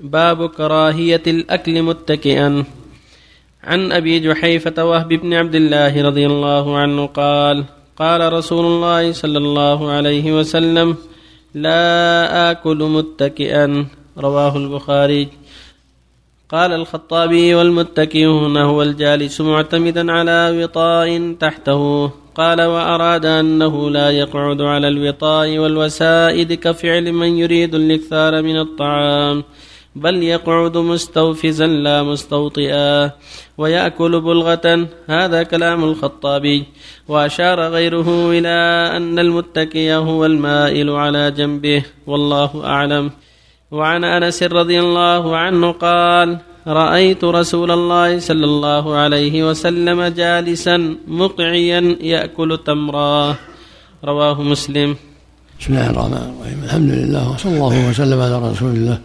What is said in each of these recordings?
باب كراهية الأكل متكئا. عن أبي جحيفة وهب بن عبد الله رضي الله عنه قال قال رسول الله صلى الله عليه وسلم لا آكل متكئا. رواه البخاري. قال الخطابي والمتكئ هنا هو الجالس معتمدا على وطاء تحته. قال وأراد أنه لا يقعد على الوطاء والوسائد كفعل من يريد الإكثار من الطعام. بل يقعد مستوفزا لا مستوطئا ويأكل بلغة. هذا كلام الخطابي. وأشار غيره إلى أن المتكي هو المائل على جنبه. والله أعلم. وعن أنس رضي الله عنه قال رأيت رسول الله صلى الله عليه وسلم جالسا مقعيا يأكل تمرا. رواه مسلم. بسم الله الرحمن الرحيم. الحمد لله وصلى الله وسلم على رسول الله.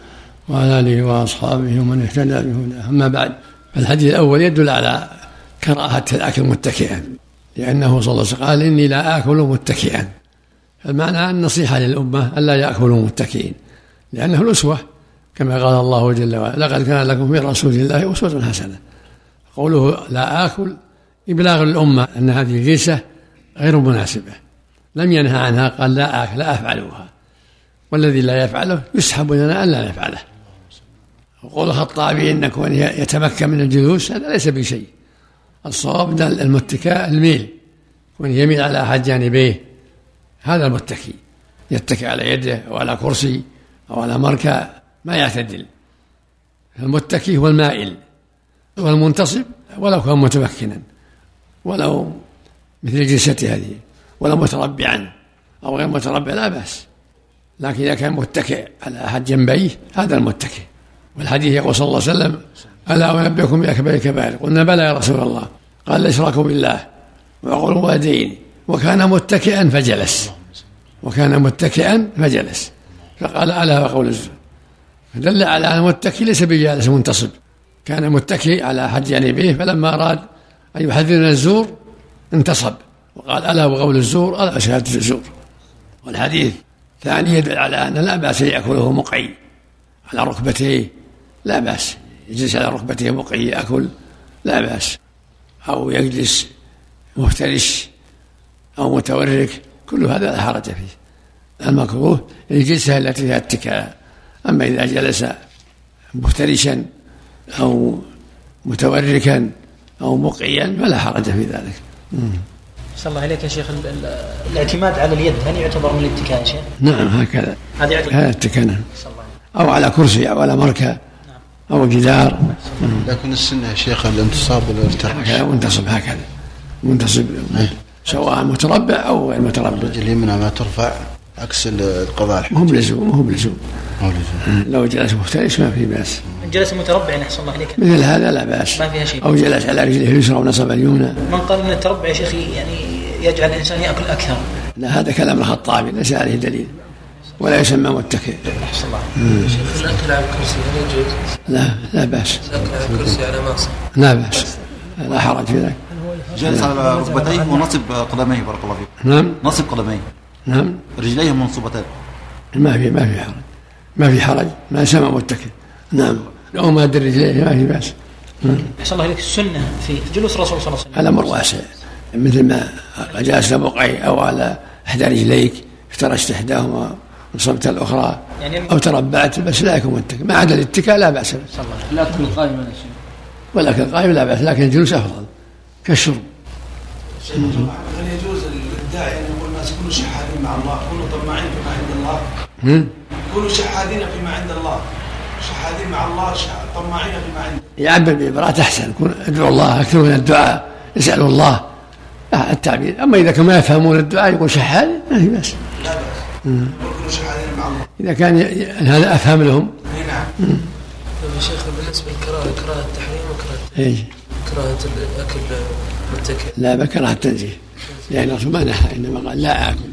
وعلى آله وأصحابه ومن اهتدى بهداه. أما بعد فالحديث الأول يدل على كراهة الأكل متكئا لأنه صلى الله عليه وسلم قال إني لا آكل متكئا. فالمعنى النصيحة للأمة الا يأكلوا متكئين لأنه الأسوة كما قال الله جل وعلا لقد كان لكم في رسول الله أسوة حسنة. قوله لا آكل إبلاغ الامه أن هذه الجلسة غير مناسبة لم ينهى عنها قال لا آكل لا افعلوها والذي لا يفعله يسحب لنا أن لا نفعله. وقول الخطابي ان كونه يتمكن من الجلوس هذا ليس بشيء. الصواب المتكاء الميل. كون يميل على أحد جانبيه هذا المتكي يتكي على يده أو على كرسي أو على مركأ ما يعتدل. المتكي هو المائل. والمنتصب ولو كان متمكنا. ولو مثل جلسته هذه. ولو متربعا أو غير متربع لا بأس. لكن إذا كان متكئ على أحد جنبيه هذا المتكئ. والحديث يقول صلى الله عليه وسلم ألا أنبئكم بأكبر الكبائر. قلنا بلى يا رسول الله. قال الإشراك بالله وعقول الوالدين وكان متكئا فجلس. وكان متكئا فجلس. فقال ألا وقول الزور فدل على أن المتكئ ليس بجالس منتصب. كان متكئ على أحد جانبيه فلما أراد أن يحذر الزور انتصب. وقال ألا وقول الزور ألا شهادة الزور. والحديث ثاني يدل على أن لا بأس يأكله مقعي على ركبتيه. لا بأس. يجلس على ركبته مقعي يأكل. لا بأس. أو يجلس مفترش أو متورك. كل هذا لا حرج فيه. المكروه الجلسة التي فيها اتكاء. أما إذا جلس مفترشا أو متوركا أو مقعيا فلا حرج في ذلك. صلى الله عليك يا شيخ. الاعتماد على اليد هل يعتبر من الاتكاء يا شيخ؟ نعم هكذا. هذا يعتبر هذا اتكاء نعم. أو على كرسي أو على مركب أو جدار. لكن السنة يا شيخ الانتصاب والارتعاش هكذا منتصب هكذا. منتصب سواء متربع أو غير متربع. الرجل اليمنى ما ترفع عكس القضاء ما هو بلزوم ما هو بلزوم. لو جلس مفترش ما في بأس. من جلس متربعا احسن الله عليك. مثل هذا لا بأس. ما فيها شيء. أو جلس على رجله اليسرى ونصب اليمنى. من قال إن التربع يا شيخ يعني يجعل الإنسان يأكل أكثر. لا هذا كلام الخطابي ليس عليه دليل. ولا يسمى متكئ. الله شيخ الأكل على الكرسي هل يجوز؟ لا لا بأس. الأكل على الكرسي على ماصة لا بأس. لا حرج في ذلك. جالس على ركبتيه ونصب قدميه بارك الله فيك. نعم. نصب قدميه. نعم. رجليه منصوبتان. ما في ما في حرج. ما في حرج. ما يسمى متكئ. نعم. لو ما أدري رجليه ما في بأس. نعم. أحسن الله عليك السنة في جلوس الرسول صلى الله عليه وسلم. هذا أمر واسع. مثل ما جالس بقعي أو على إحدى رجليك افترشت إحداهما. ونصبت الأخرى. يعني أو تربعت بس لا يكون متكئ ما عدا الاتكاء لا بأس به. الله يا شيخ. ولكن القائم لا بأس لكن الجلوس أفضل. كالشرب. هل يجوز للداعي أن يقول الناس كونوا شحاذين مع الله كونوا طماعين فيما عند الله؟ كونوا شحاذين فيما عند الله. شحاذين مع الله طماعين فيما عنده يعبر بعبارات أحسن. يكون ادعوا الله أكثر من الدعاء. يسالوا الله. آه، التعبير. أما إذا كانوا ما يفهمون الدعاء يقول شحال ما في بس لا بأس. إذا كان هذا أفهم لهم. نعم. يا شيخ بالنسبة للكراهة كراهة التحريم وكراهة إيش؟ كراهة الأكل متكئ لا بكره التنزيه. لأن الرسول ما نهى إنما قال لا آكل.